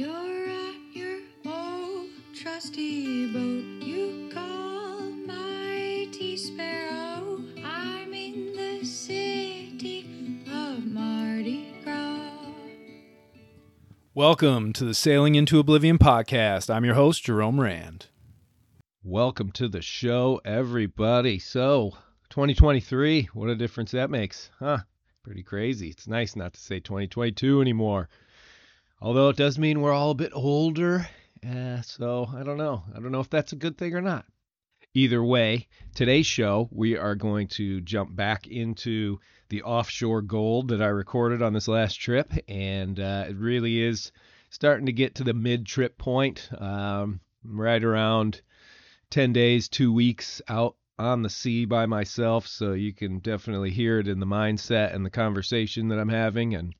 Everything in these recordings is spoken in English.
You're at your old trusty boat. You call mighty sparrow. I'm in the city of Mardi Gras. Welcome to the Sailing into Oblivion podcast. I'm your host, Jerome Rand. Welcome to the show, everybody. So, 2023, what a difference that makes, huh? Pretty crazy. It's nice not to say 2022 anymore. Although it does mean we're all a bit older. Uh, so, I don't know. I don't know if that's a good thing or not. Either way, today's show, we are going to jump back into the offshore gold that I recorded on this last trip. And uh, it really is starting to get to the mid trip point, um, right around 10 days, two weeks out on the sea by myself. So you can definitely hear it in the mindset and the conversation that I'm having and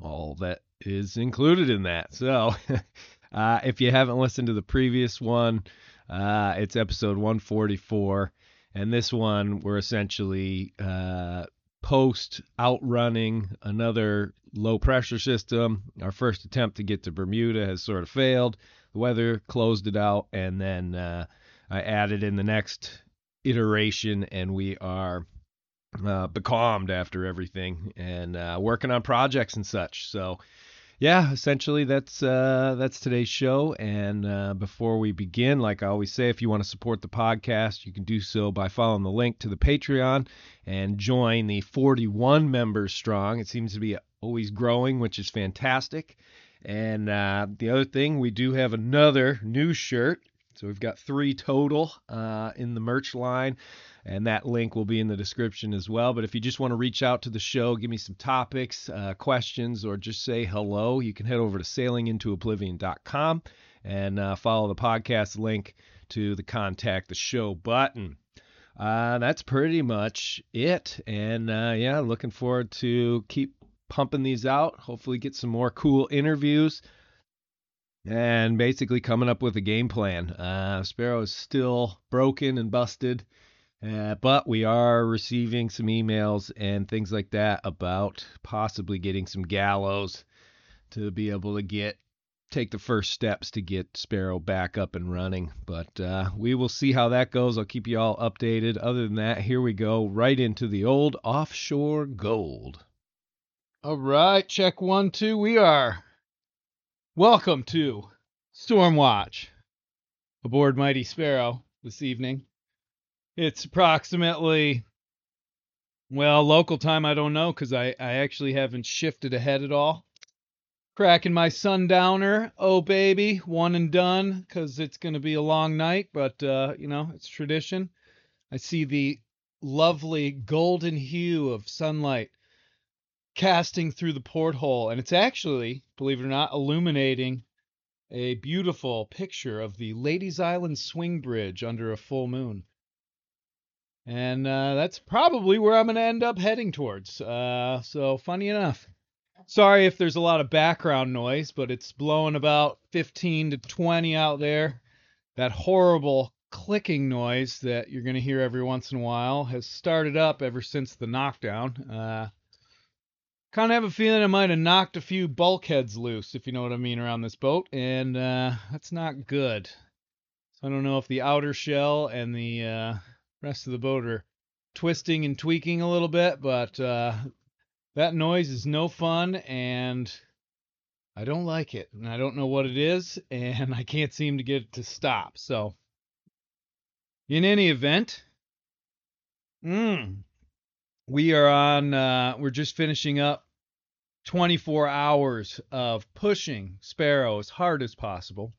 all that is included in that. So uh, if you haven't listened to the previous one, uh, it's episode 144. And this one, we're essentially uh, post outrunning another low pressure system. Our first attempt to get to Bermuda has sort of failed. The weather closed it out, and then uh, I added in the next iteration, and we are uh, becalmed after everything and uh, working on projects and such. So, yeah, essentially that's uh, that's today's show. And uh, before we begin, like I always say, if you want to support the podcast, you can do so by following the link to the Patreon and join the 41 members strong. It seems to be always growing, which is fantastic. And uh, the other thing, we do have another new shirt. So we've got three total uh, in the merch line, and that link will be in the description as well. But if you just want to reach out to the show, give me some topics, uh, questions, or just say hello, you can head over to sailingintooblivion.com and uh, follow the podcast link to the contact the show button. Uh, that's pretty much it. And uh, yeah, looking forward to keep pumping these out. Hopefully, get some more cool interviews and basically coming up with a game plan. Uh, Sparrow is still broken and busted, uh, but we are receiving some emails and things like that about possibly getting some gallows to be able to get take the first steps to get Sparrow back up and running. But uh, we will see how that goes. I'll keep you all updated. Other than that, here we go right into the old offshore gold. All right, check one, two. We are. Welcome to Stormwatch aboard Mighty Sparrow this evening. It's approximately, well, local time, I don't know, because I, I actually haven't shifted ahead at all. Cracking my sundowner. Oh, baby, one and done, because it's going to be a long night, but, uh, you know, it's tradition. I see the lovely golden hue of sunlight casting through the porthole, and it's actually, believe it or not, illuminating a beautiful picture of the Lady's Island swing bridge under a full moon. And uh, that's probably where I'm going to end up heading towards. Uh, so, funny enough. Sorry if there's a lot of background noise, but it's blowing about 15 to 20 out there. That horrible clicking noise that you're going to hear every once in a while has started up ever since the knockdown. Uh, kind of have a feeling I might have knocked a few bulkheads loose, if you know what I mean, around this boat, and uh, that's not good. So I don't know if the outer shell and the uh, rest of the boat are twisting and tweaking a little bit, but uh, that noise is no fun, and I don't like it, and I don't know what it is, and I can't seem to get it to stop. So, in any event, mm, we are on uh, we're just finishing up 24 hours of pushing sparrow as hard as possible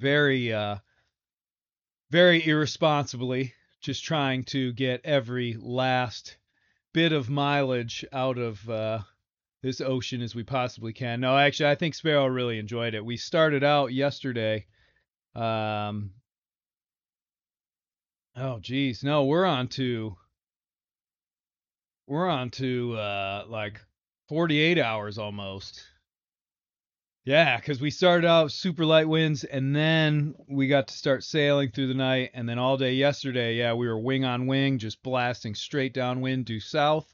very uh very irresponsibly just trying to get every last bit of mileage out of uh this ocean as we possibly can. No actually i think sparrow really enjoyed it. We started out yesterday um oh geez. No we're on to we're on to uh like 48 hours almost. Yeah, because we started out super light winds and then we got to start sailing through the night. And then all day yesterday, yeah, we were wing on wing, just blasting straight downwind due south.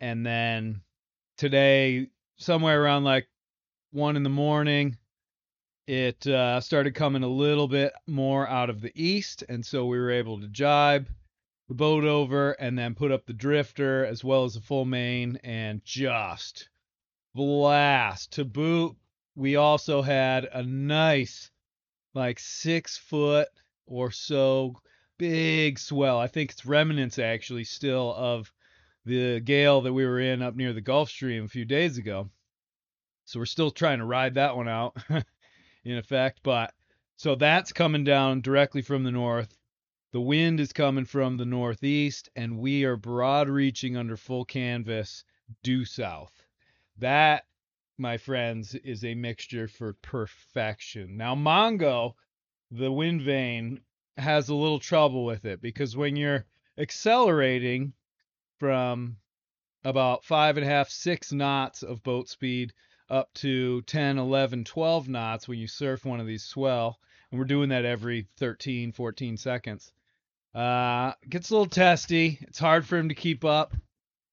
And then today, somewhere around like one in the morning, it uh, started coming a little bit more out of the east, and so we were able to jibe the boat over and then put up the drifter as well as the full main and just blast. To boot, we also had a nice, like six foot or so big swell. I think it's remnants actually still of the gale that we were in up near the Gulf Stream a few days ago. So we're still trying to ride that one out in effect. But so that's coming down directly from the north. The wind is coming from the northeast, and we are broad reaching under full canvas due south. That, my friends, is a mixture for perfection. Now, Mongo, the wind vane, has a little trouble with it because when you're accelerating from about five and a half, six knots of boat speed up to 10, 11, 12 knots when you surf one of these swell. And we're doing that every 13, 14 seconds. Uh, gets a little testy. It's hard for him to keep up,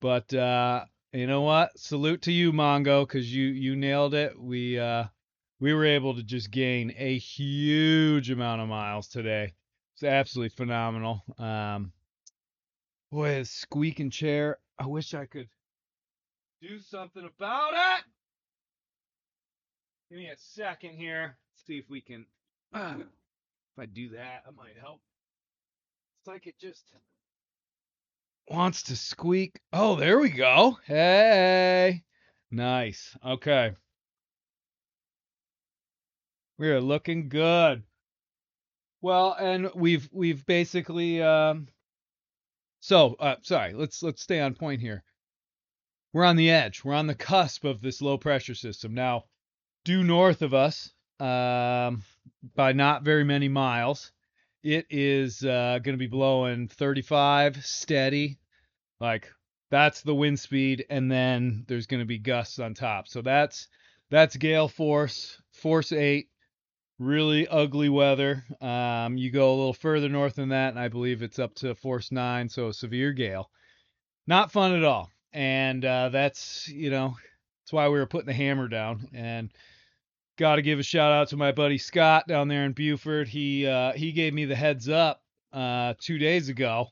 but uh, you know what? Salute to you, Mongo, because you you nailed it. We uh, we were able to just gain a huge amount of miles today. It's absolutely phenomenal. Um, boy, this squeaking chair. I wish I could do something about it. Give me a second here. See if we can. Uh, if I do that, that might help. It's like it just wants to squeak. Oh, there we go. Hey. Nice. Okay. We're looking good. Well, and we've we've basically um so uh sorry, let's let's stay on point here. We're on the edge. We're on the cusp of this low pressure system. Now, due north of us, um by not very many miles, it is uh, going to be blowing 35 steady. Like that's the wind speed, and then there's going to be gusts on top. So that's that's gale force, force eight. Really ugly weather. Um, you go a little further north than that, and I believe it's up to force nine, so severe gale. Not fun at all. And uh, that's you know that's why we were putting the hammer down and got to give a shout out to my buddy Scott down there in Beaufort. He uh, he gave me the heads up uh, two days ago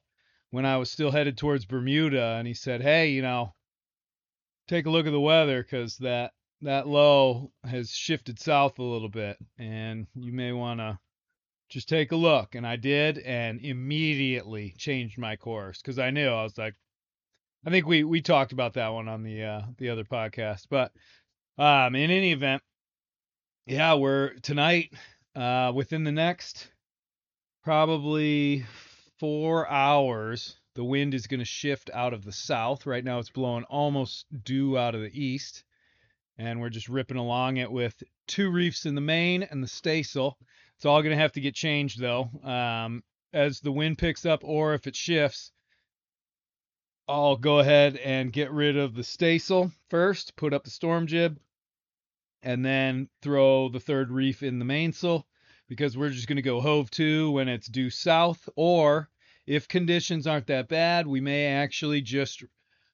when I was still headed towards Bermuda, and he said, "Hey, you know, take a look at the weather because that that low has shifted south a little bit, and you may want to just take a look." And I did, and immediately changed my course because I knew I was like, I think we we talked about that one on the uh, the other podcast, but um, in any event yeah, we're tonight uh, within the next probably four hours. The wind is going to shift out of the south. Right now, it's blowing almost due out of the east, and we're just ripping along it with two reefs in the main and the staysail. It's all going to have to get changed though um, as the wind picks up, or if it shifts. I'll go ahead and get rid of the staysail first, put up the storm jib, and then throw the third reef in the mainsail because we're just going to go hove to when it's due south. Or if conditions aren't that bad, we may actually just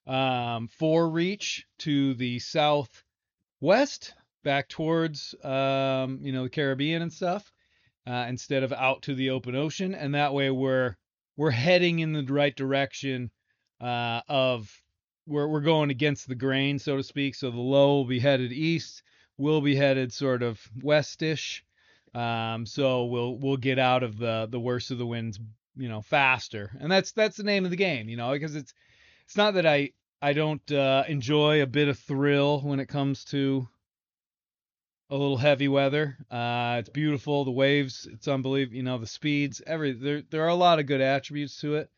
um, reach to the southwest back towards um, you know the Caribbean and stuff uh, instead of out to the open ocean, and that way we're we're heading in the right direction uh, of we're we're going against the grain, so to speak. So the low will be headed east, we'll be headed sort of westish. Um, so we'll we'll get out of the the worst of the winds, you know, faster. And that's that's the name of the game, you know, because it's it's not that I I don't uh, enjoy a bit of thrill when it comes to a little heavy weather. Uh, it's beautiful, the waves, it's unbelievable, you know, the speeds, every there there are a lot of good attributes to it.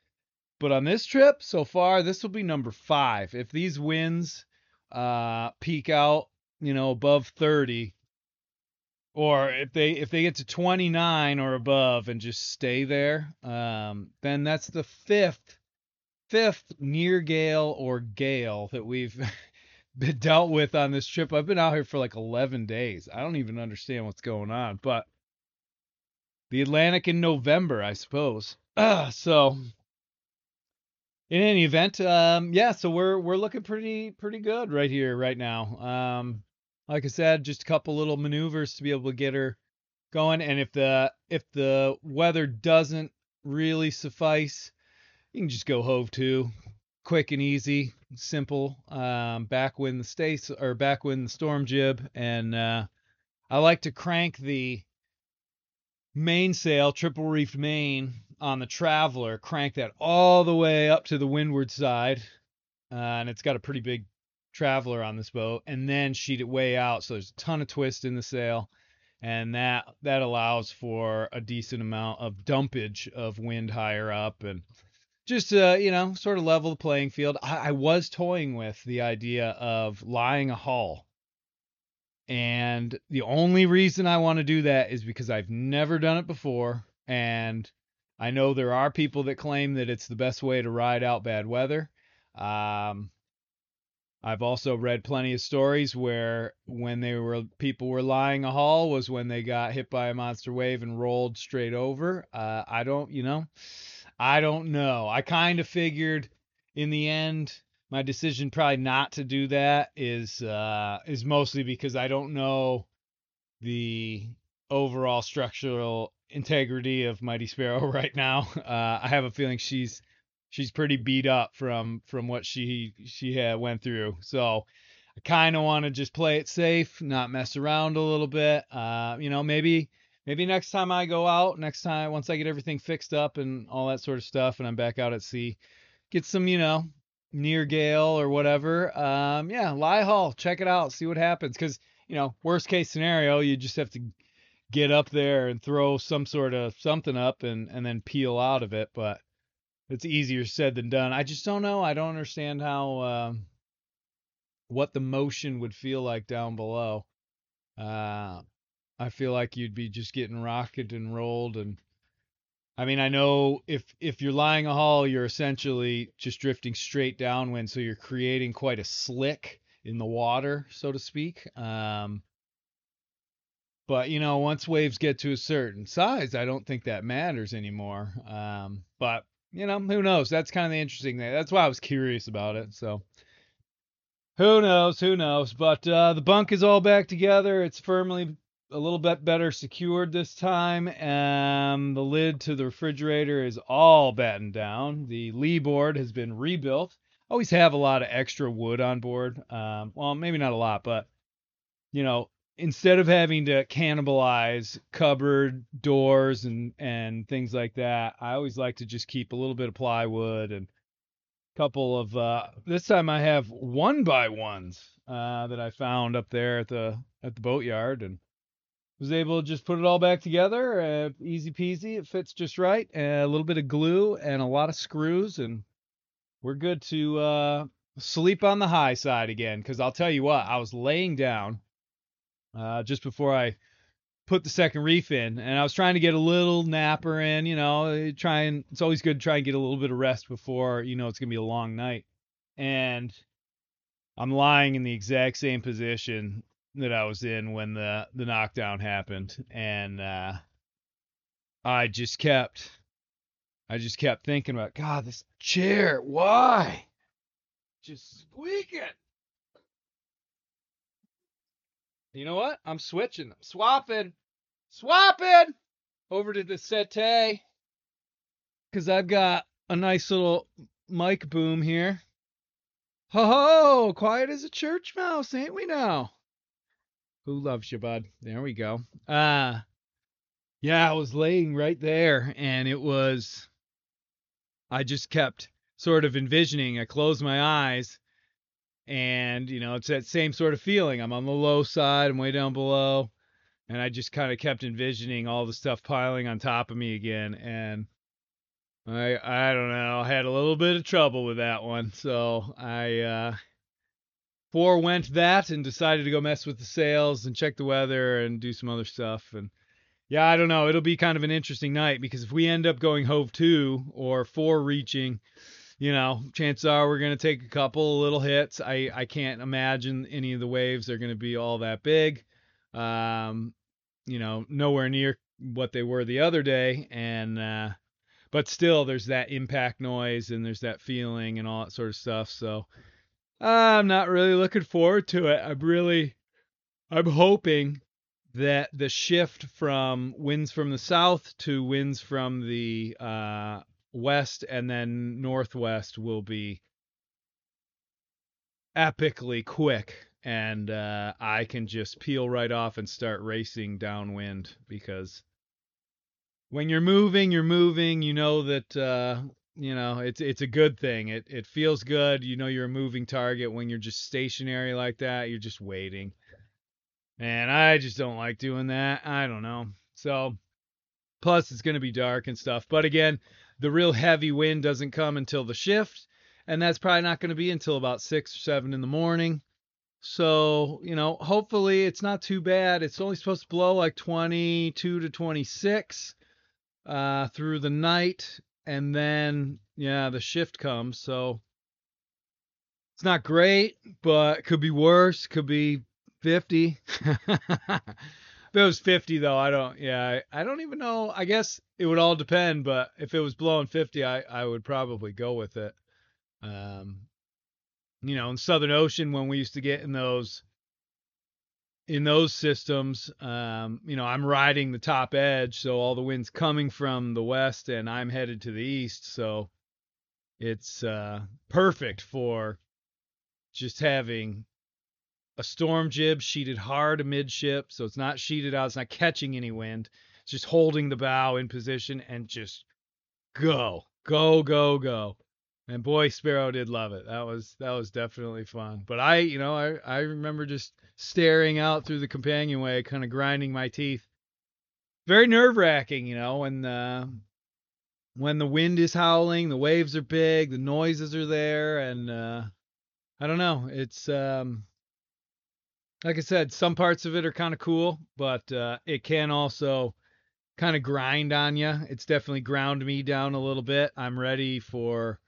But on this trip so far, this will be number five. If these winds uh, peak out you know, above 30 or if they if they get to 29 or above and just stay there, um, then that's the fifth fifth near gale or gale that we've been dealt with on this trip. I've been out here for like 11 days. I don't even understand what's going on, but the Atlantic in November, I suppose. Uh, so in any event, um, yeah, so we're we're looking pretty pretty good right here right now. Um, like I said, just a couple little maneuvers to be able to get her going. And if the if the weather doesn't really suffice, you can just go hove to, quick and easy, simple. Um, when the stays or back when the storm jib, and uh, I like to crank the mainsail, triple reefed main on the Traveler, crank that all the way up to the windward side, uh, and it's got a pretty big Traveler on this boat, and then sheet it way out, so there's a ton of twist in the sail, and that that allows for a decent amount of dumpage of wind higher up, and just uh, you know, sort of level the playing field. I, I was toying with the idea of lying ahull. And the only reason I want to do that is because I've never done it before. And I know there are people that claim that it's the best way to ride out bad weather. Um, I've also read plenty of stories where when they were people were lying ahull was when they got hit by a monster wave and rolled straight over. Uh, I don't, you know, I don't know. I kind of figured in the end my decision probably not to do that is uh, is mostly because I don't know the overall structural integrity of Mighty Sparrow right now. Uh, I have a feeling she's she's pretty beat up from from what she she had went through. So I kind of want to just play it safe, not mess around a little bit. Uh, you know, maybe maybe next time I go out, next time once I get everything fixed up and all that sort of stuff, and I'm back out at sea, get some you know near gale or whatever. Um, yeah, lie hull, check it out, see what happens. Because you know, worst case scenario, you just have to get up there and throw some sort of something up and and then peel out of it. But it's easier said than done. I just don't know. I don't understand how um, what the motion would feel like down below. Uh, I feel like you'd be just getting rocketed and rolled and I mean, I know if if you're lying ahull, you're essentially just drifting straight downwind, so you're creating quite a slick in the water, so to speak. Um, but you know, once waves get to a certain size, I don't think that matters anymore. Um, but you know, who knows? That's kind of the interesting thing. That's why I was curious about it. So who knows? Who knows? But uh, the bunk is all back together. It's firmly a little bit better secured this time. Um, the lid to the refrigerator is all battened down. The lee board has been rebuilt. Always have a lot of extra wood on board. Um, well, maybe not a lot, but you know, instead of having to cannibalize cupboard doors and and things like that, I always like to just keep a little bit of plywood and a couple of. Uh, this time I have one by ones uh, that I found up there at the at the boatyard and was able to just put it all back together. Uh, easy peasy. It fits just right. Uh, a little bit of glue and a lot of screws, and we're good to uh, sleep on the high side again. Because I'll tell you what, I was laying down uh, just before I put the second reef in, and I was trying to get a little napper in. You know, trying. It's always good to try and get a little bit of rest before you know it's gonna be a long night. And I'm lying in the exact same position that I was in when the the knockdown happened, and uh, I just kept, I just kept thinking about God, this chair, why, just squeaking. You know what? I'm switching, I'm swapping, swapping over to the settee because I've got a nice little mic boom here. Ho ho! Quiet as a church mouse, ain't we now? Who loves you, bud? There we go. Uh yeah, I was laying right there and it was I just kept sort of envisioning. I closed my eyes and you know, it's that same sort of feeling. I'm on the low side, I'm way down below, and I just kind of kept envisioning all the stuff piling on top of me again and I I don't know, I had a little bit of trouble with that one. So I uh forewent that and decided to go mess with the sails and check the weather and do some other stuff. And yeah, I don't know. It'll be kind of an interesting night because if we end up going hove to or forereaching, you know, chances are we're going to take a couple little hits. I, I can't imagine any of the waves are going to be all that big. Um, you know, nowhere near what they were the other day. And, uh, but still, there's that impact noise and there's that feeling and all that sort of stuff. So, I'm not really looking forward to it. I'm really, I'm hoping that the shift from winds from the south to winds from the uh, west and then northwest will be epically quick and uh, I can just peel right off and start racing downwind because when you're moving, you're moving. You know that uh, you know it's it's a good thing. It it feels good. You know you're a moving target. When you're just stationary like that, you're just waiting. And I just don't like doing that. I don't know. So plus it's going to be dark and stuff. But again, the real heavy wind doesn't come until the shift, and that's probably not going to be until about six or seven in the morning. So, you know, hopefully it's not too bad. It's only supposed to blow like 22 to 26 uh, through the night. And then, yeah, the shift comes. So it's not great, but could be worse. Could be 50. if it was 50, though, I don't, yeah, I, I don't even know. I guess it would all depend. But if it was blowing 50, I, I would probably go with it. Um, you know, in Southern Ocean when we used to get in those in those systems, um, you know, I'm riding the top edge, so all the wind's coming from the west and I'm headed to the east, so it's uh, perfect for just having a storm jib sheeted hard amidship, so it's not sheeted out, it's not catching any wind. It's just holding the bow in position and just go, go, go, go. And boy sparrow did love it. That was that was definitely fun. But i you know i i remember just staring out through the companionway kind of grinding my teeth. Very nerve wracking you know when uh when the wind is howling the waves are big the noises are there and uh i don't know. It's um like i said some parts of it are kind of cool but uh it can also kind of grind on you it's definitely ground me down a little bit i'm ready for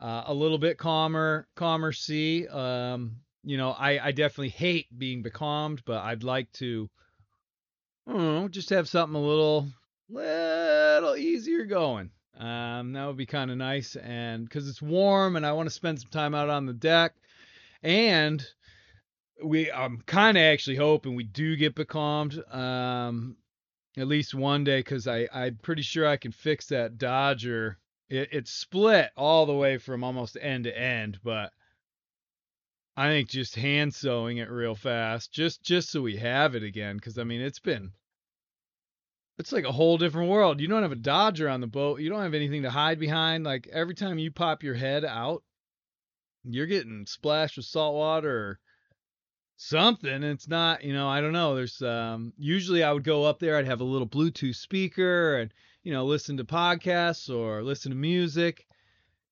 uh, a little bit calmer, calmer sea. Um, you know, I, I definitely hate being becalmed, but I'd like to, I don't know, just have something a little, little easier going. Um, that would be kind of nice, and because it's warm, and I want to spend some time out on the deck, and we, I'm kind of actually hoping we do get becalmed, um, at least one day, because I, I'm pretty sure I can fix that Dodger it, it's split all the way from almost end to end, but I think just hand sewing it real fast, just just so we have it again, because I mean it's been it's like a whole different world. You don't have a dodger on the boat. You don't have anything to hide behind. Like every time you pop your head out, you're getting splashed with salt water something. It's not, you know, I don't know. There's um usually I would go up there, I'd have a little Bluetooth speaker and you know, listen to podcasts or listen to music.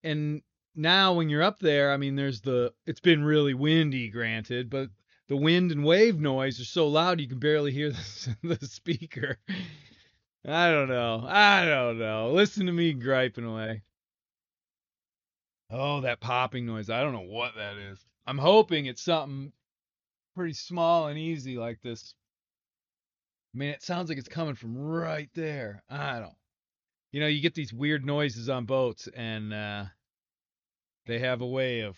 And now when you're up there, I mean, there's the, it's been really windy, granted, but the wind and wave noise are so loud you can barely hear the, the speaker. I don't know. I don't know. Listen to me griping away. Oh, that popping noise. I don't know what that is. I'm hoping it's something pretty small and easy like this. I mean, it sounds like it's coming from right there. I don't you know, you get these weird noises on boats, and uh, they have a way of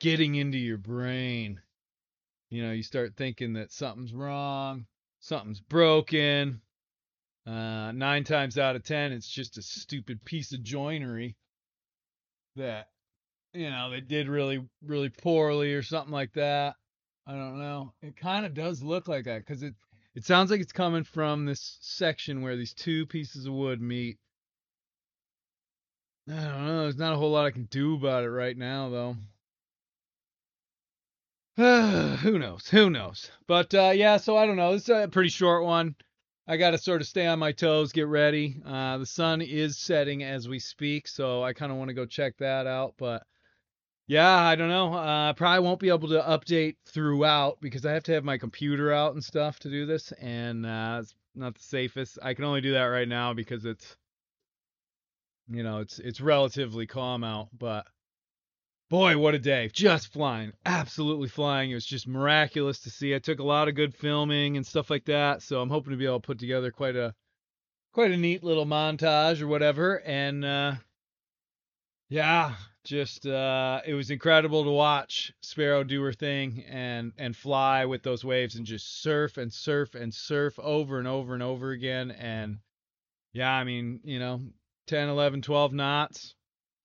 getting into your brain. You know, you start thinking that something's wrong, something's broken. Uh, nine times out of ten, it's just a stupid piece of joinery that, you know, they did really, really poorly or something like that. I don't know. It kind of does look like that because it it sounds like it's coming from this section where these two pieces of wood meet. I don't know. There's not a whole lot I can do about it right now, though. Who knows? Who knows? But uh, yeah, so I don't know. It's a pretty short one. I got to sort of stay on my toes, get ready. Uh, the sun is setting as we speak, so I kind of want to go check that out. But yeah, I don't know. Uh, I probably won't be able to update throughout because I have to have my computer out and stuff to do this, and uh, it's not the safest. I can only do that right now because it's, you know, it's it's relatively calm out. But boy, what a day! Just flying, absolutely flying. It was just miraculous to see. I took a lot of good filming and stuff like that, so I'm hoping to be able to put together quite a quite a neat little montage or whatever. And uh, yeah, just uh, it was incredible to watch Sparrow do her thing and and fly with those waves and just surf and surf and surf over and over and over again. And yeah, I mean, you know, 10, 11, 12 knots,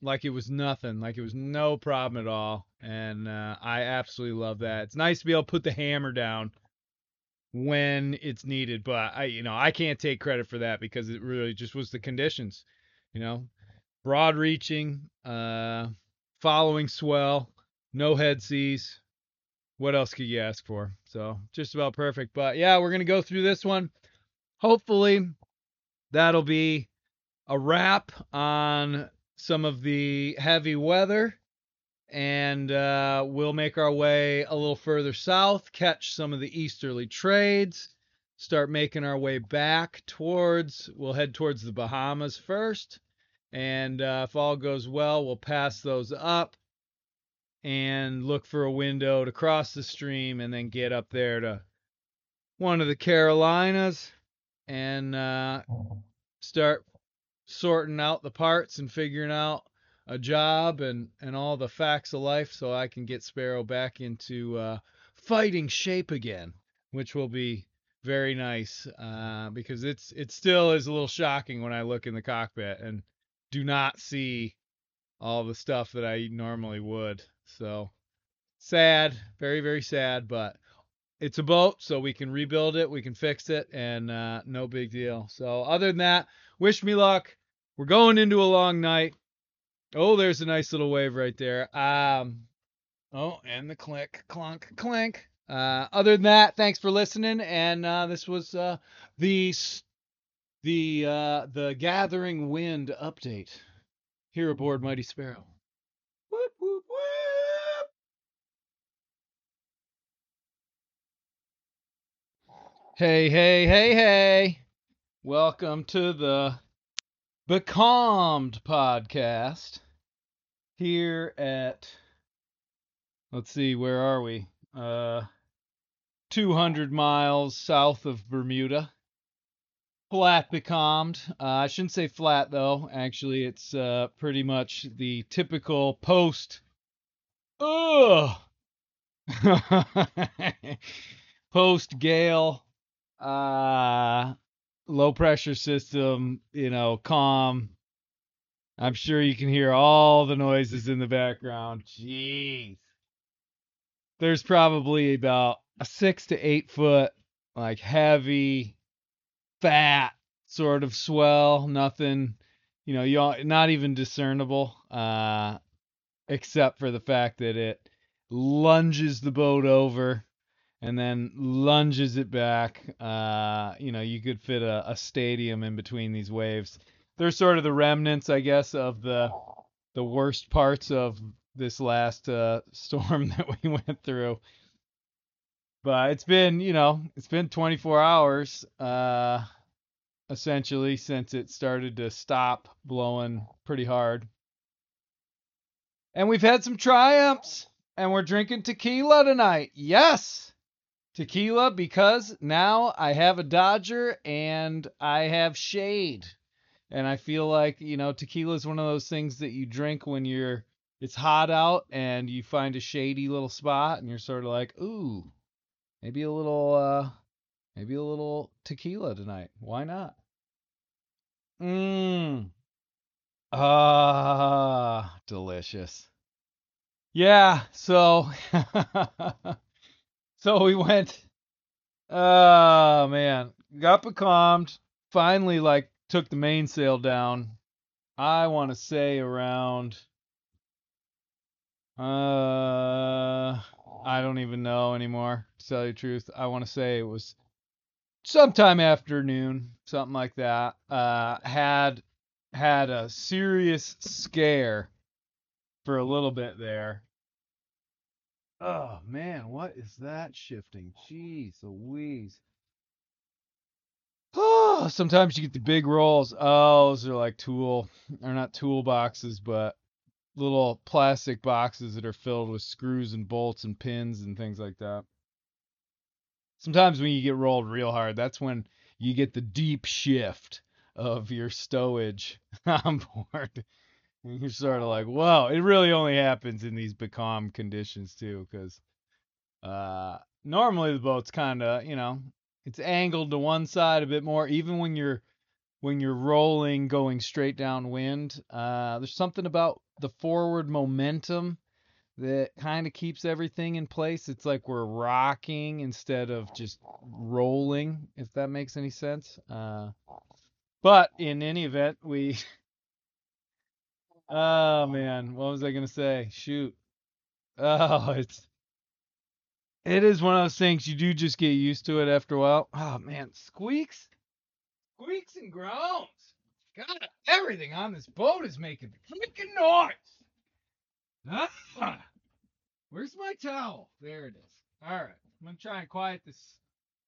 like it was nothing, like it was no problem at all. And uh, I absolutely love that. It's nice to be able to put the hammer down when it's needed, but I, you know, I can't take credit for that because it really just was the conditions. You know, broad reaching, uh, following swell, no head seas. What else could you ask for? So just about perfect. But yeah, we're gonna go through this one. Hopefully, that'll be a wrap on some of the heavy weather, and uh, we'll make our way a little further south, catch some of the easterly trades, start making our way back towards. We'll head towards the Bahamas first and uh, if all goes well, we'll pass those up and look for a window to cross the stream and then get up there to one of the Carolinas and uh, start sorting out the parts and figuring out a job and, and all the facts of life so I can get Sparrow back into uh, fighting shape again, which will be very nice uh, because it's it still is a little shocking when I look in the cockpit and do not see all the stuff that I normally would. So sad, very very sad, but it's a boat, so we can rebuild it, we can fix it, and uh, no big deal. So other than that, wish me luck. We're going into a long night. Oh, there's a nice little wave right there. Um, oh, and the clink, clunk, clink. Uh, other than that, thanks for listening, and uh, this was uh, the the uh, the gathering wind update here aboard Mighty Sparrow. Whoop, whoop, whoop. Hey, hey, hey, hey. Welcome to the Becalmed podcast here at let's see, where are we? Uh 200 miles south of Bermuda flat becalmed. Uh, I shouldn't say flat though. Actually, it's uh, pretty much the typical post. Ugh. post gale, uh, low pressure system. You know, calm. I'm sure you can hear all the noises in the background. Jeez. There's probably about a six to eight foot, like heavy fat sort of swell, nothing, you know, you not even discernible, uh, except for the fact that it lunges the boat over and then lunges it back. Uh, you know, you could fit a, a stadium in between these waves. They're sort of the remnants, I guess, of the the worst parts of this last uh, storm that we went through. But it's been, you know, it's been 24 hours, uh, essentially, since it started to stop blowing pretty hard. And we've had some triumphs, and we're drinking tequila tonight. Yes, tequila because now I have a Dodger and I have shade. And I feel like, you know, tequila is one of those things that you drink when you're it's hot out and you find a shady little spot and you're sort of like, "Ooh, Maybe a little uh maybe a little tequila tonight. Why not? Mmm. Ah, delicious. Yeah, so so we went oh man, got becalmed, finally like took the mainsail down. I want to say around uh I don't even know anymore. To tell you the truth, I want to say it was sometime afternoon, something like that. Uh, had had a serious scare for a little bit there. Oh man, what is that shifting? Jeez Louise. Oh, sometimes you get the big rolls. Oh, those are like tool, or not toolboxes, but little plastic boxes that are filled with screws and bolts and pins and things like that. Sometimes when you get rolled real hard, that's when you get the deep shift of your stowage on board. And you're sort of like, whoa, it really only happens in these becalmed conditions too, because uh, normally the boat's kind of, you know, it's angled to one side a bit more, even when you're when you're rolling going straight downwind. Uh, there's something about the forward momentum that kind of keeps everything in place. It's like we're rocking instead of just rolling, if that makes any sense. Uh, but in any event, we. oh man, what was I gonna say? Shoot. Oh, it's. It is one of those things you do just get used to it after a while. Oh man, squeaks, squeaks and groans. God, everything on this boat is making freaking noise. Ah, where's my towel? There it is. All right, I'm gonna try and quiet this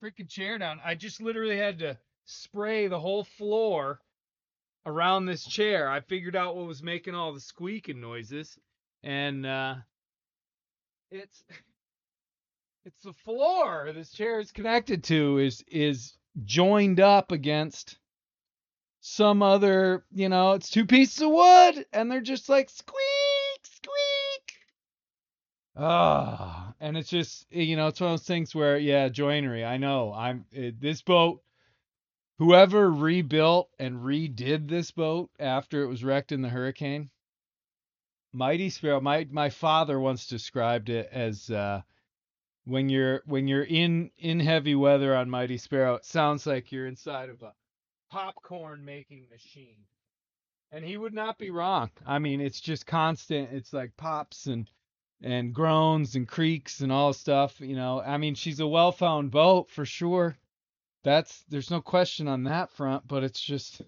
freaking chair down. I just literally had to spray the whole floor around this chair. I figured out what was making all the squeaking noises, and uh, it's it's the floor this chair is connected to is is joined up against some other, you know, it's two pieces of wood, and they're just like squeak, squeak. Ah, and it's just, you know, it's one of those things where, yeah, joinery. I know. I'm it, this boat. Whoever rebuilt and redid this boat after it was wrecked in the hurricane, Mighty Sparrow. My my father once described it as uh, when you're when you're in in heavy weather on Mighty Sparrow, it sounds like you're inside of a popcorn making machine. And he would not be wrong. I mean, it's just constant. It's like pops and and groans and creaks and all stuff, you know. I mean, she's a well-found boat for sure. That's there's no question on that front, but it's just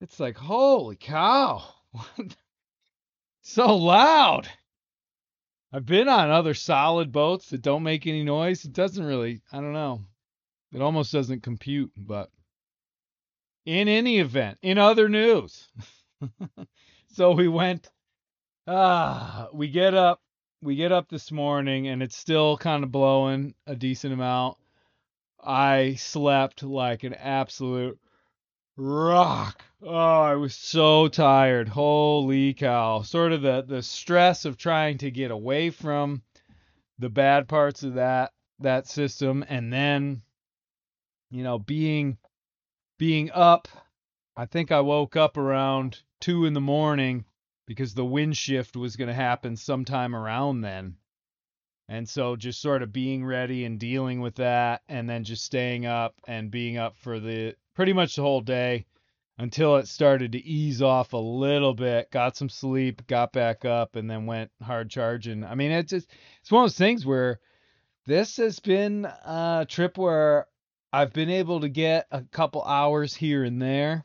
it's like holy cow. so loud. I've been on other solid boats that don't make any noise. It doesn't really, I don't know. It almost doesn't compute, but in any event, in other news. so we went ah, we get up we get up this morning and it's still kind of blowing a decent amount. I slept like an absolute rock. Oh, I was so tired. Holy cow. Sort of the the stress of trying to get away from the bad parts of that that system and then you know being being up I think I woke up around 2 in the morning because the wind shift was going to happen sometime around then. And so just sort of being ready and dealing with that and then just staying up and being up for the pretty much the whole day until it started to ease off a little bit, got some sleep, got back up and then went hard charging. I mean, it's just it's one of those things where this has been a trip where I've been able to get a couple hours here and there,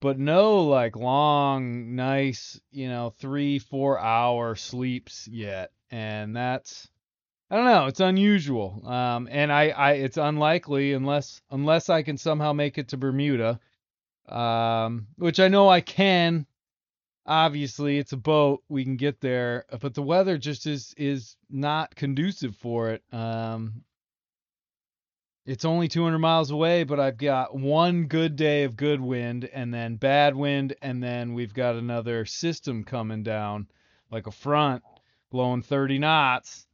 but no like long, nice, you know, three, four hour sleeps yet. And that's I don't know. It's unusual, um, and I, I, it's unlikely unless unless I can somehow make it to Bermuda, um, which I know I can. Obviously, it's a boat. We can get there, but the weather just is is not conducive for it. Um, it's only 200 miles away, but I've got one good day of good wind, and then bad wind, and then we've got another system coming down, like a front, blowing 30 knots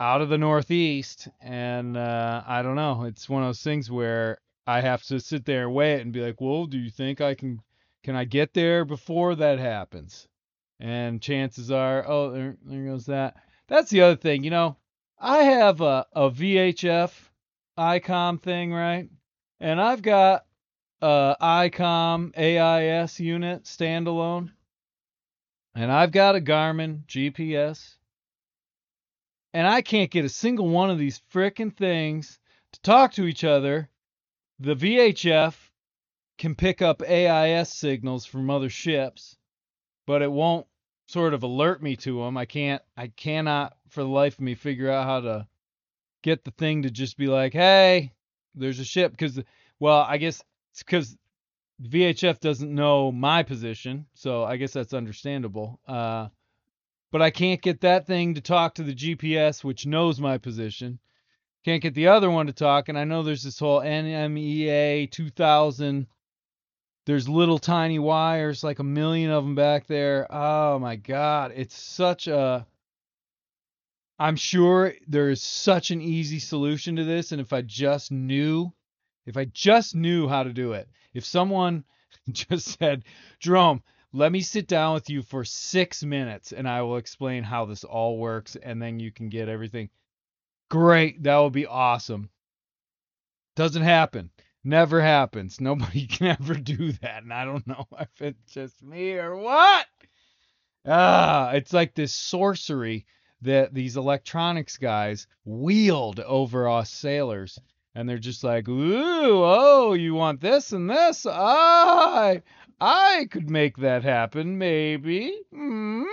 out of the northeast and uh I don't know. It's one of those things where I have to sit there and weigh it and be like, "Well, do you think I can can I get there before that happens?" And chances are, oh, there, there goes that. That's the other thing, you know. I have a, a VHF ICOM thing, right? And I've got a ICOM AIS unit standalone. And I've got a Garmin GPS and I can't get a single one of these frickin' things to talk to each other. The VHF can pick up AIS signals from other ships, but it won't sort of alert me to them. I can't, I cannot for the life of me figure out how to get the thing to just be like, hey, there's a ship. Because, well, I guess it's because VHF doesn't know my position, so I guess that's understandable. Uh, but I can't get that thing to talk to the GPS, which knows my position. Can't get the other one to talk, and I know there's this whole NMEA 2000 There's little tiny wires, like a million of them back there. Oh my God. It's such a. I'm sure there is such an easy solution to this. And if I just knew, if I just knew how to do it, if someone just said, Jerome, let me sit down with you for six minutes and I will explain how this all works and then you can get everything. Great. That would be awesome. Doesn't happen. Never happens. Nobody can ever do that. And I don't know if it's just me or what. Ah, it's like this sorcery that these electronics guys wheeled over us sailors. And they're just like, ooh, oh, you want this and this? I, I could make that happen, maybe. Hmm?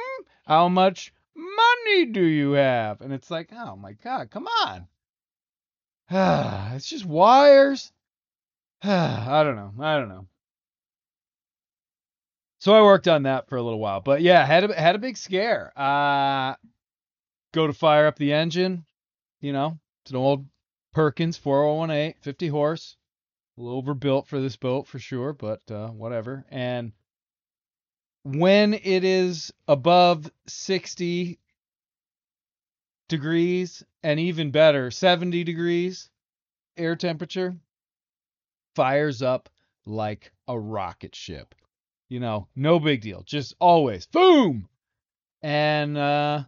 How much money do you have? And it's like, oh my God, come on. it's just wires. I don't know. I don't know. So I worked on that for a little while, but yeah, had a had a big scare. Uh, go to fire up the engine. You know, it's an old Perkins 4018, 50 horse, a little overbuilt for this boat for sure, but uh, whatever. And when it is above 60 degrees and even better, 70 degrees air temperature, fires up like a rocket ship. You know, no big deal. Just always boom. And uh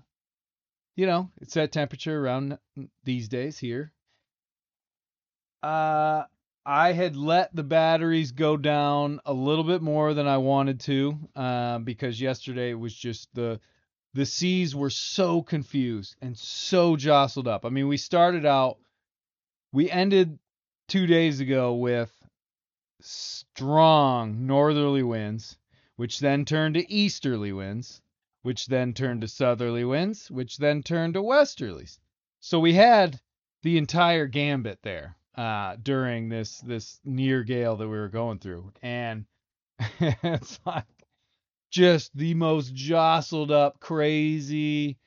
you know, it's that temperature around these days here. Uh I had let the batteries go down a little bit more than I wanted to, uh, because yesterday was just the the seas were so confused and so jostled up. I mean, we started out, we ended two days ago with strong northerly winds, which then turned to easterly winds, which then turned to southerly winds, which then turned to westerlies. So we had the entire gambit there uh, during this this near gale that we were going through, and it's like just the most jostled up, crazy.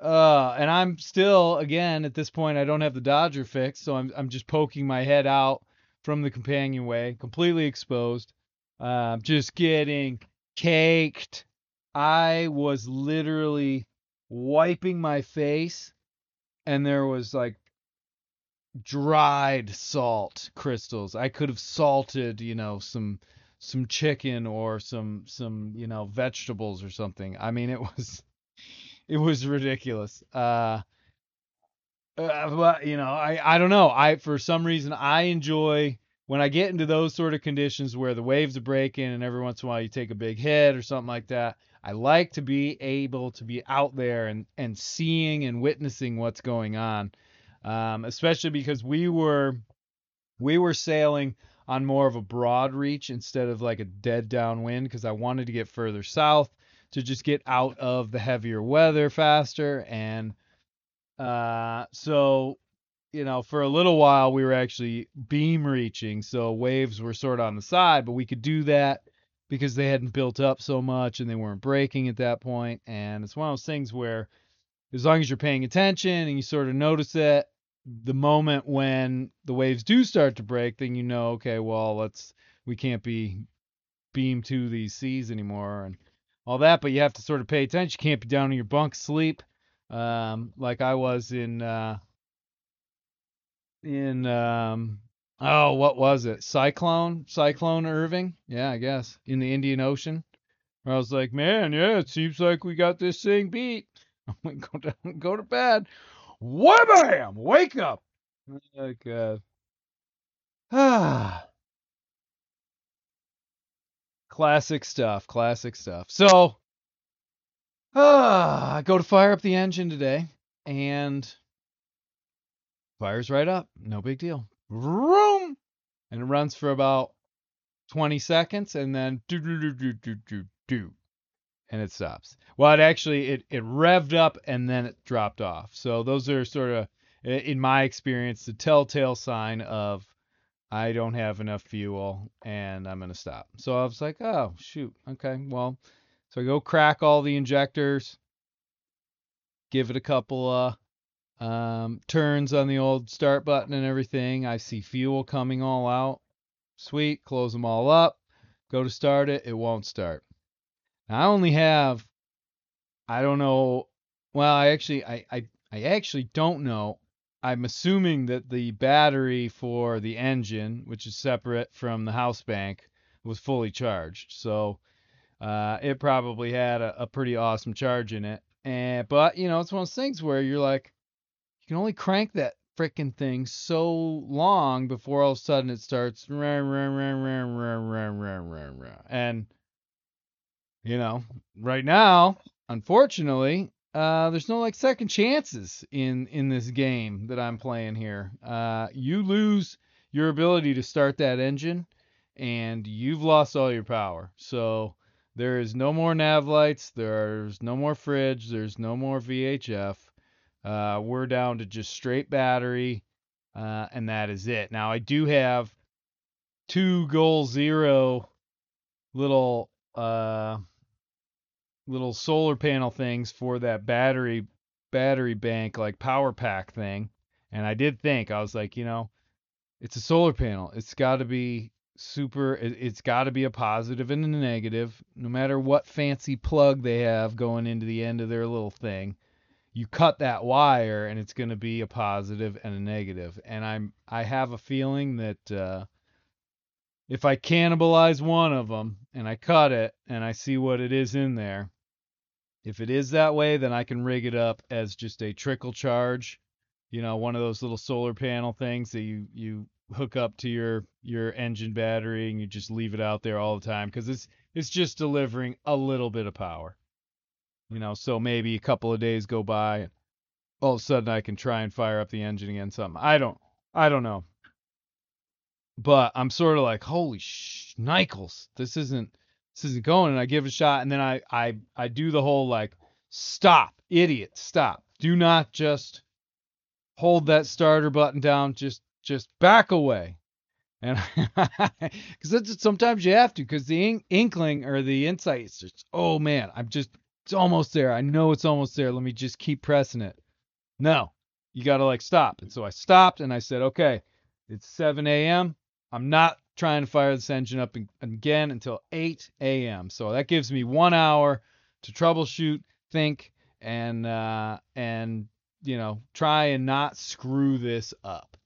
Uh, and I'm still, again, at this point, I don't have the Dodger fix, so I'm I'm just poking my head out from the companionway, completely exposed, uh, just getting caked. I was literally wiping my face, and there was like dried salt crystals. I could have salted, you know, some some chicken or some some you know vegetables or something. I mean, it was it was ridiculous. Uh, uh, but you know, I I don't know. I for some reason I enjoy when I get into those sort of conditions where the waves are breaking and every once in a while you take a big hit or something like that. I like to be able to be out there and and seeing and witnessing what's going on. Um, especially because we were we were sailing on more of a broad reach instead of like a dead downwind because I wanted to get further south to just get out of the heavier weather faster. And uh, so, you know, for a little while we were actually beam reaching, so waves were sort of on the side, but we could do that because they hadn't built up so much and they weren't breaking at that point. And it's one of those things where as long as you're paying attention and you sort of notice it, the moment when the waves do start to break, then you know, okay, well, let's we can't be beam to these seas anymore and all that. But you have to sort of pay attention. You can't be down in your bunk sleep, um, like I was in uh, in um, oh, what was it? Cyclone, Cyclone Irving? Yeah, I guess in the Indian Ocean. Where I was like, man, yeah, it seems like we got this thing beat. I'm gonna go down, go to bed. Wham! Wake up! Oh god. Ah. classic stuff. Classic stuff. So, ah, I go to fire up the engine today, and fires right up. No big deal. Vroom! And it runs for about 20 seconds, and then do do do do do do do and it stops. Well, it actually it it revved up and then it dropped off. So those are sort of in my experience the telltale sign of I don't have enough fuel and I'm gonna stop. So I was like, oh shoot, okay, well, so I go crack all the injectors, give it a couple of um, turns on the old start button and everything. I see fuel coming all out. Sweet, close them all up Go to start it, it won't start. Now, I only have, I don't know. Well, I actually, I, I, I actually don't know. I'm assuming that the battery for the engine, which is separate from the house bank, was fully charged. So uh, it probably had a, a pretty awesome charge in it. And but you know, it's one of those things where you're like, you can only crank that freaking thing so long before all of a sudden it starts rah, rah, rah, and you know right now unfortunately uh, there's no like second chances in in this game that I'm playing here. Uh, you lose your ability to start that engine, and you've lost all your power. So there is no more nav lights. There's no more fridge. There's no more VHF. Uh, we're down to just straight battery, uh, and that is it. Now I do have two goal zero little uh, little solar panel things for that battery battery bank like power pack thing, and I did think I was like, you know, it's a solar panel. It's got to be super. It, it's got to be a positive and a negative, no matter what fancy plug they have going into the end of their little thing you cut that wire and it's going to be a positive and a negative. And i'm i have a feeling that uh, if i cannibalize one of them and i cut it and i see what it is in there if it is that way then i can rig it up as just a trickle charge you know one of those little solar panel things that you you hook up to your your engine battery and you just leave it out there all the time because it's it's just delivering a little bit of power you know, so maybe a couple of days go by and all of a sudden I can try and fire up the engine again something. I don't I don't know. But I'm sort of like, holy sh Nichols, this isn't this isn't going and I give a shot and then I I I do the whole like stop, idiot, stop. Do not just hold that starter button down, just just back away. And because sometimes you have to, because the inkling or the insight is just, oh man, I'm just it's almost there. I know it's almost there. Let me just keep pressing it. No, you got to like stop. And so I stopped and I said, okay, it's 7 a.m. I'm not trying to fire this engine up again until 8 a.m. So that gives me one hour to troubleshoot, think, and uh, and you know try and not screw this up.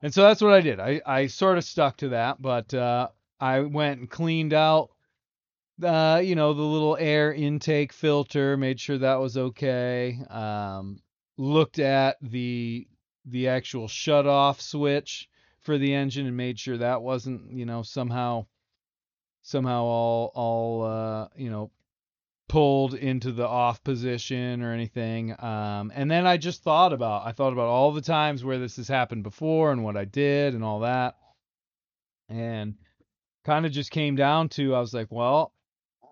And so that's what I did. I I sort of stuck to that, but uh, I went and cleaned out uh, you know, the little air intake filter, made sure that was okay. Um, looked at the the actual shut off switch for the engine and made sure that wasn't, you know, somehow somehow all all uh, you know, pulled into the off position or anything. Um, and then I just thought about I thought about all the times where this has happened before and what I did and all that. And kind of just came down to I was like, well,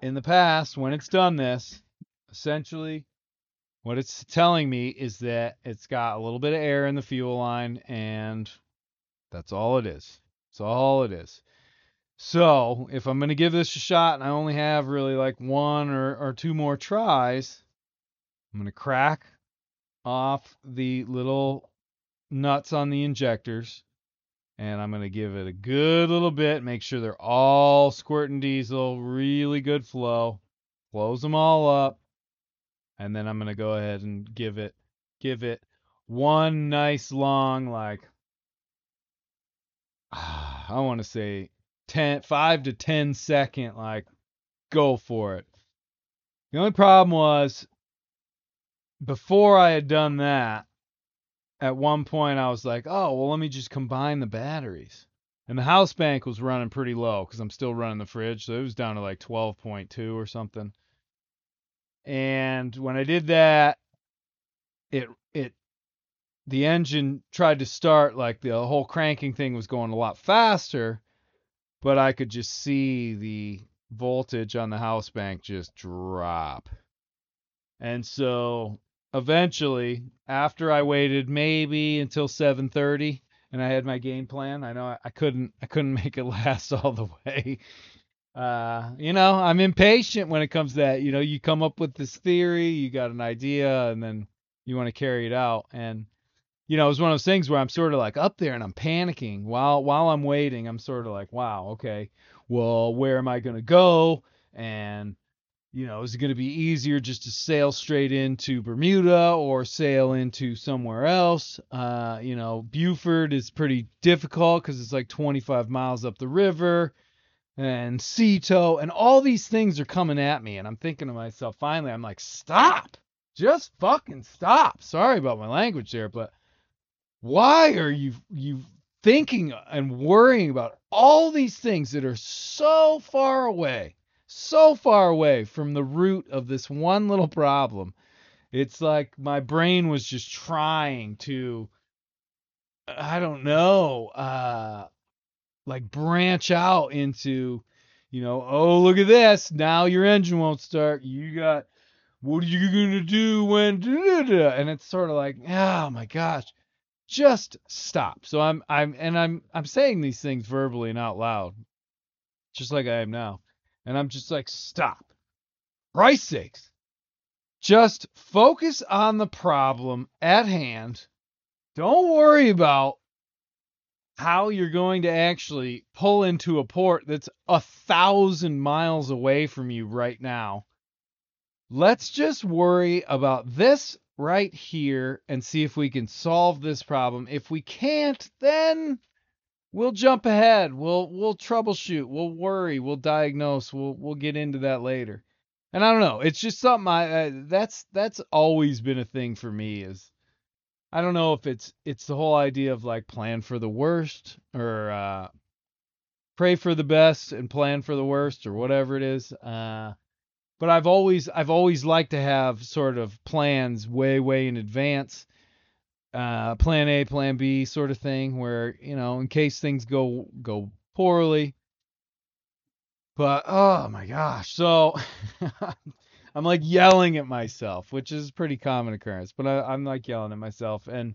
in the past, when it's done this, essentially what it's telling me is that it's got a little bit of air in the fuel line, and that's all it is. That's all it is. So if I'm going to give this a shot and I only have really like one or, or two more tries, I'm going to crack off the little nuts on the injectors and I'm going to give it a good little bit, make sure they're all squirting diesel, really good flow. Close them all up. And then I'm going to go ahead and give it give it one nice long like I want to say 10 5 to 10 second like go for it. The only problem was before I had done that, at one point I was like, oh, well, let me just combine the batteries. And the house bank was running pretty low because I'm still running the fridge, so it was down to like 12.2 or something. And when I did that, it it the engine tried to start like the whole cranking thing was going a lot faster, but I could just see the voltage on the house bank just drop. And so eventually, after I waited maybe until 7:30 and I had my game plan, I know I couldn't I couldn't make it last all the way. Uh, you know, I'm impatient when it comes to that. You know, you come up with this theory, you got an idea, and then you want to carry it out. And you know, it was one of those things where I'm sort of like up there and I'm panicking while while I'm waiting. I'm sort of like, wow, okay, well, where am I gonna go? And you know, is it going to be easier just to sail straight into Bermuda or sail into somewhere else? Uh, you know, Beaufort is pretty difficult because it's like 25 miles up the river, and Cito, and all these things are coming at me, and I'm thinking to myself, finally, I'm like, stop, just fucking stop. Sorry about my language there, but why are you you thinking and worrying about all these things that are so far away? So far away from the root of this one little problem. It's like my brain was just trying to I don't know, uh like branch out into, you know, oh look at this, now your engine won't start. You got what are you gonna do when and it's sort of like, oh my gosh, just stop. So I'm I'm and I'm I'm saying these things verbally and out loud, just like I am now. And I'm just like, stop. Christ's sakes. Just focus on the problem at hand. Don't worry about how you're going to actually pull into a port that's a thousand miles away from you right now. Let's just worry about this right here and see if we can solve this problem. If we can't, then we'll jump ahead. We'll we'll troubleshoot. We'll worry. We'll diagnose. We'll we'll get into that later. And I don't know. It's just something I that's that's always been a thing for me is I don't know if it's it's the whole idea of like plan for the worst or uh pray for the best and plan for the worst or whatever it is. Uh but I've always I've always liked to have sort of plans way way in advance uh, plan A, plan B sort of thing, where you know, in case things go go poorly. But oh my gosh, so I'm like yelling at myself, which is a pretty common occurrence. But I, I'm like yelling at myself, and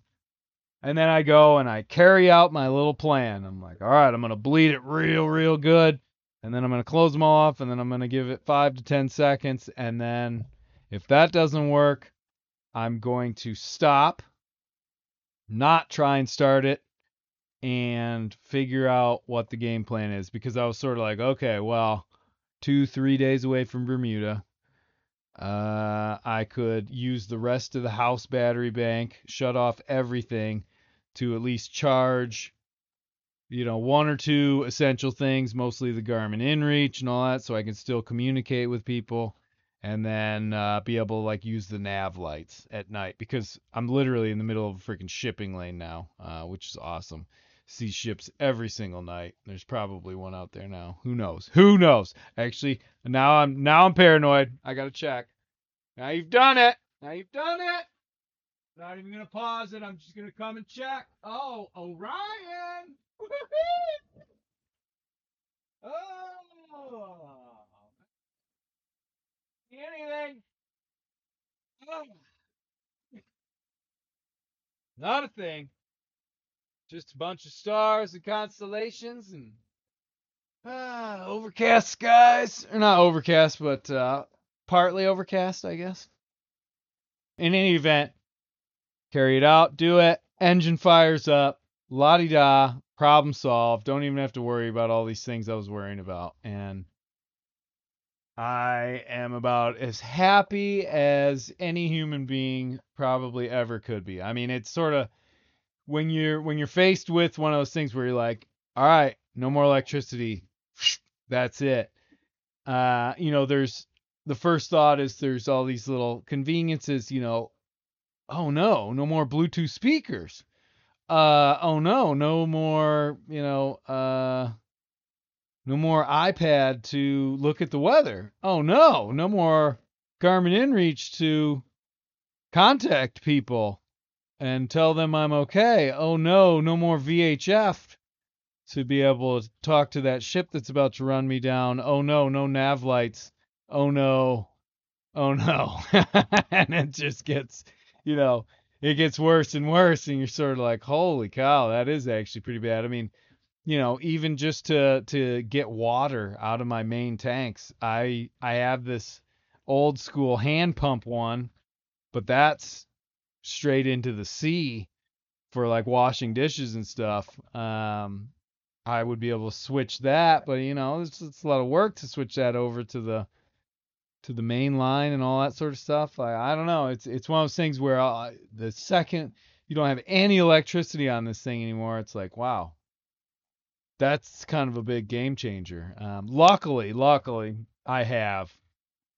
and then I go and I carry out my little plan. I'm like, all right, I'm gonna bleed it real, real good, and then I'm gonna close them all off, and then I'm gonna give it five to ten seconds, and then if that doesn't work, I'm going to stop not try and start it and figure out what the game plan is because I was sort of like, okay, well, two, three days away from Bermuda. Uh, I could use the rest of the house battery bank, shut off everything to at least charge, you know, one or two essential things, mostly the Garmin InReach and all that, so I can still communicate with people and then uh, be able to like use the nav lights at night because I'm literally in the middle of a freaking shipping lane now, uh, which is awesome. See ships every single night. There's probably one out there now. Who knows? Who knows? Actually, now I'm now I'm paranoid. I gotta check. Now you've done it. Now you've done it. Not even gonna pause it. I'm just gonna come and check. Oh, Orion. oh anything. Oh. Not a thing. Just a bunch of stars and constellations and uh, overcast skies. Or not overcast, but uh, partly overcast, I guess. In any event, carry it out, do it. Engine fires up. La di da. Problem solved. Don't even have to worry about all these things I was worrying about. And I am about as happy as any human being probably ever could be. I mean, it's sort of when you're when you're faced with one of those things where you're like, all right, no more electricity. That's it. Uh, you know, there's the first thought is there's all these little conveniences, you know, oh no, no more Bluetooth speakers. Uh, oh no, no more, you know, uh, no more iPad to look at the weather. Oh no, no more Garmin InReach to contact people and tell them I'm okay. Oh no, no more VHF to be able to talk to that ship that's about to run me down. Oh no, no nav lights. Oh no. Oh no. and it just gets, you know, it gets worse and worse and you're sort of like, "Holy cow, that is actually pretty bad." I mean, you know, even just to to get water out of my main tanks, I I have this old school hand pump one, but that's straight into the sea. for like washing dishes and stuff, um, I would be able to switch that. But you know, it's, it's a lot of work to switch that over to the to the main line and all that sort of stuff. I, I don't know. It's it's one of those things where I, the second you don't have any electricity on this thing anymore, it's like wow, that's kind of a big game changer. Um, luckily, luckily, I have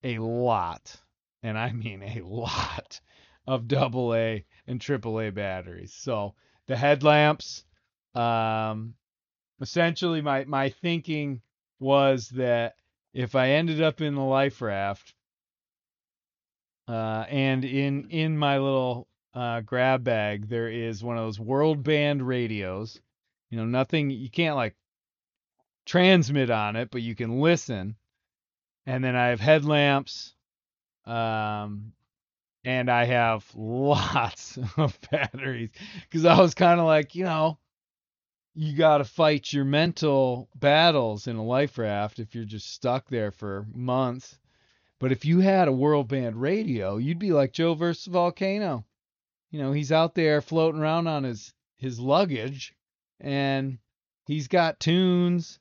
a lot, and I mean a lot of double A and triple A batteries. So the headlamps, um, essentially my my thinking was that if I ended up in the life raft, uh, and in in my little uh, grab bag there is one of those world band radios. You know, nothing you can't like transmit on it, but you can listen. And then I have headlamps, um, and I have lots of batteries because I was kind of like, you know, you got to fight your mental battles in a life raft if you're just stuck there for months. But if you had a world band radio, you'd be like Joe versus Volcano. You know, he's out there floating around on his his luggage and he's got tunes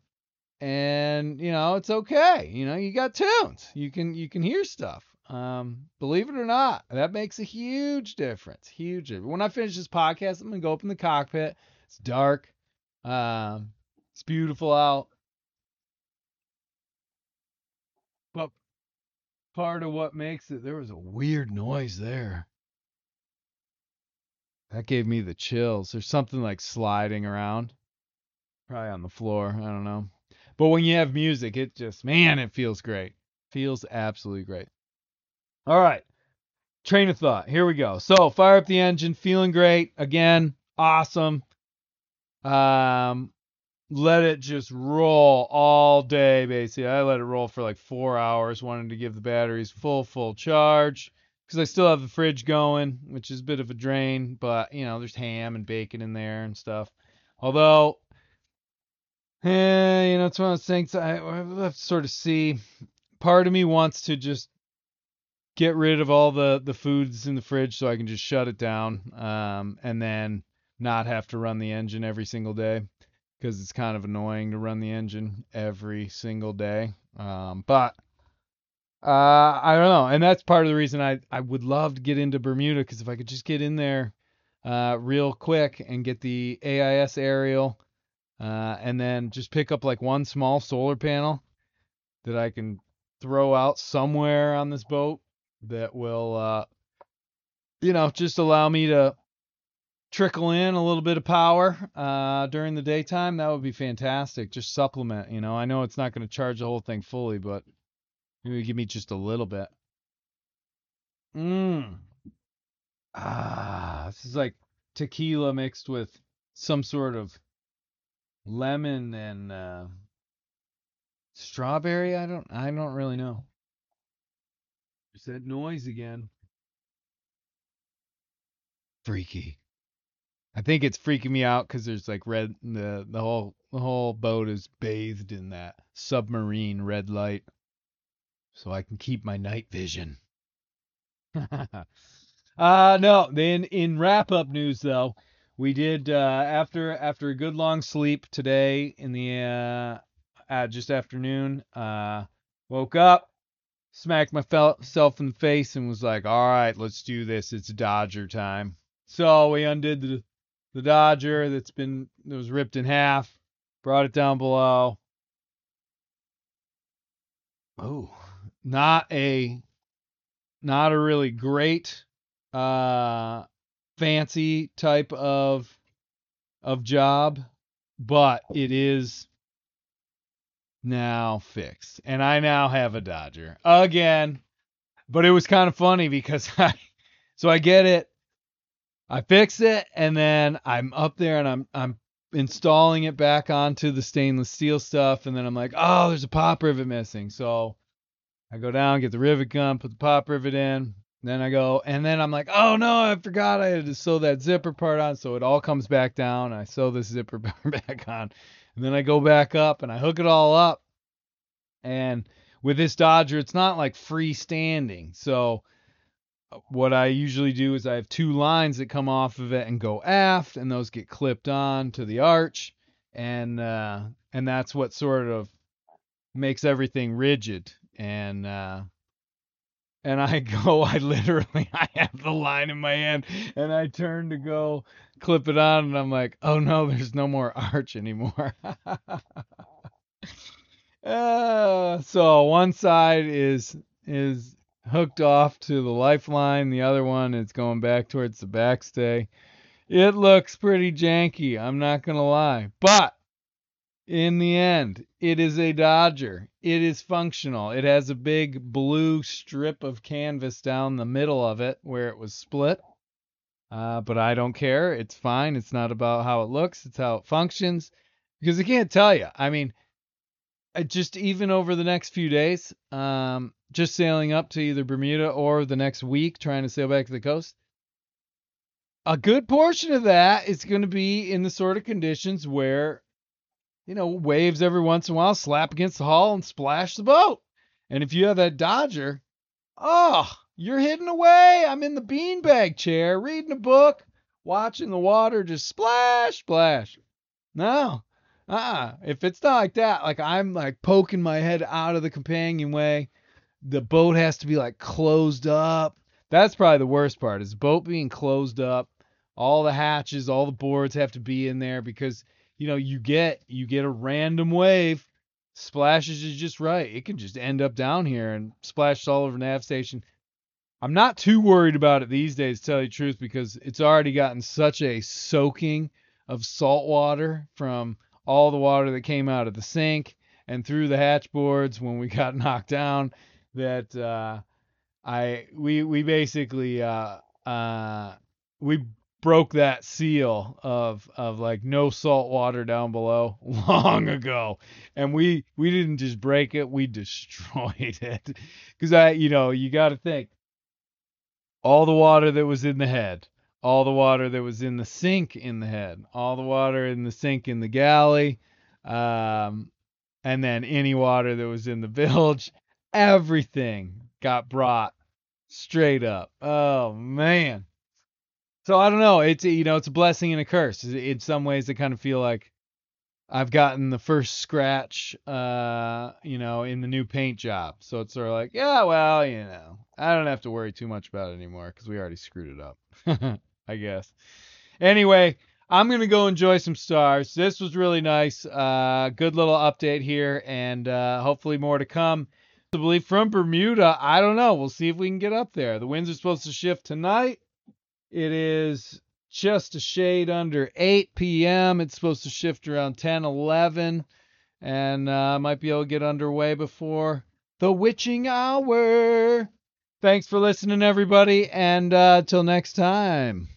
and you know, it's okay. You know, you got tunes. You can you can hear stuff. Um, believe it or not, that makes a huge difference. Huge. Difference. When I finish this podcast, I'm gonna go up in the cockpit. It's dark. Um, it's beautiful out. But part of what makes it, there was a weird noise there. That gave me the chills. There's something like sliding around, probably on the floor. I don't know. But when you have music, it just, man, it feels great. Feels absolutely great. All right. Train of thought. Here we go. So, fire up the engine, feeling great. Again, awesome. Um, let it just roll all day, basically. I let it roll for like four hours, wanted to give the batteries full, full charge because I still have the fridge going, which is a bit of a drain, but you know, there's ham and bacon in there and stuff. Although, eh, you know, it's one of those things I, I have to sort of see. Part of me wants to just get rid of all the the foods in the fridge so I can just shut it down, um, and then not have to run the engine every single day because it's kind of annoying to run the engine every single day. Um, but uh, I don't know, and that's part of the reason I I would love to get into Bermuda because if I could just get in there uh, real quick and get the AIS aerial, uh, and then just pick up like one small solar panel that I can throw out somewhere on this boat that will, uh, you know, just allow me to trickle in a little bit of power uh, during the daytime, that would be fantastic. Just supplement, you know. I know it's not going to charge the whole thing fully, but maybe give me just a little bit. Mmm. Ah, this is like tequila mixed with some sort of lemon and uh, strawberry. I don't. I don't really know. There's that noise again. Freaky. I think it's freaking me out because there's like red the the whole the whole boat is bathed in that submarine red light, so I can keep my night vision. uh no. Then in wrap up news though, we did uh, after after a good long sleep today in the uh, uh just afternoon. Uh, woke up, smacked myself in the face, and was like, "All right, let's do this. It's Dodger time." So we undid the the Dodger that's been that was ripped in half, brought it down below. Oh, not a not a really great uh fancy type of of job, but it is now fixed. And I now have a Dodger again. But it was kind of funny because I so I get it I fix it and then I'm up there and I'm I'm installing it back onto the stainless steel stuff and then I'm like, "Oh, there's a pop rivet missing." So I go down, get the rivet gun, put the pop rivet in. Then I go and then I'm like, "Oh no, I forgot I had to sew that zipper part on." So it all comes back down. I sew this zipper back on. And then I go back up and I hook it all up. And with this Dodger, it's not like freestanding. So what I usually do is I have two lines that come off of it and go aft, and those get clipped on to the arch, and uh, and that's what sort of makes everything rigid. And uh, and I go, I literally, I have the line in my hand, and I turn to go clip it on, and I'm like, oh no, there's no more arch anymore. uh, so one side is is hooked off to the lifeline, the other one is going back towards the backstay. It looks pretty janky, I'm not gonna lie, but in the end, it is a Dodger. It is functional. It has a big blue strip of canvas down the middle of it where it was split. Uh, but I don't care. It's fine. It's not about how it looks, it's how it functions. Because I can't tell you. I mean, just even over the next few days, um, just sailing up to either Bermuda or the next week, trying to sail back to the coast. A good portion of that is going to be in the sort of conditions where you know, waves every once in a while, slap against the hull and splash the boat. And if you have that Dodger, oh, you're hidden away. I'm in the beanbag chair reading a book, watching the water just splash, splash. No. Uh-uh. If it's not like that, like I'm like poking my head out of the companionway, the boat has to be like closed up. That's probably the worst part is the boat being closed up. All the hatches, all the boards have to be in there because you know, you get you get a random wave, splashes is just right. It can just end up down here and splash all over nav station. I'm not too worried about it these days, to tell you the truth, because it's already gotten such a soaking of salt water from all the water that came out of the sink and through the hatch boards when we got knocked down that uh, I we we basically uh, uh, we broke that seal of of like no salt water down below long ago. And we we didn't just break it we destroyed it. Because i you know you got to think. All the water that was in the head all the water that was in the sink in the head all the water in the sink in the galley um and then any water that was in the bilge everything got brought straight up. Oh man so I don't know. It's you know it's a blessing and a curse. In some ways, I kind of feel like I've gotten the first scratch, uh, you know, in the new paint job. So it's sort of like, yeah, well, you know, I don't have to worry too much about it anymore because we already screwed it up. I guess. Anyway, I'm gonna go enjoy some stars. This was really nice. Uh, good little update here, and uh, hopefully more to come. Possibly from Bermuda. I don't know. We'll see if we can get up there. The winds are supposed to shift tonight. It is just a shade under 8 p.m. It's supposed to shift around 10, 11, and uh, might be able to get underway before the witching hour. Thanks for listening, everybody, and uh, till next time.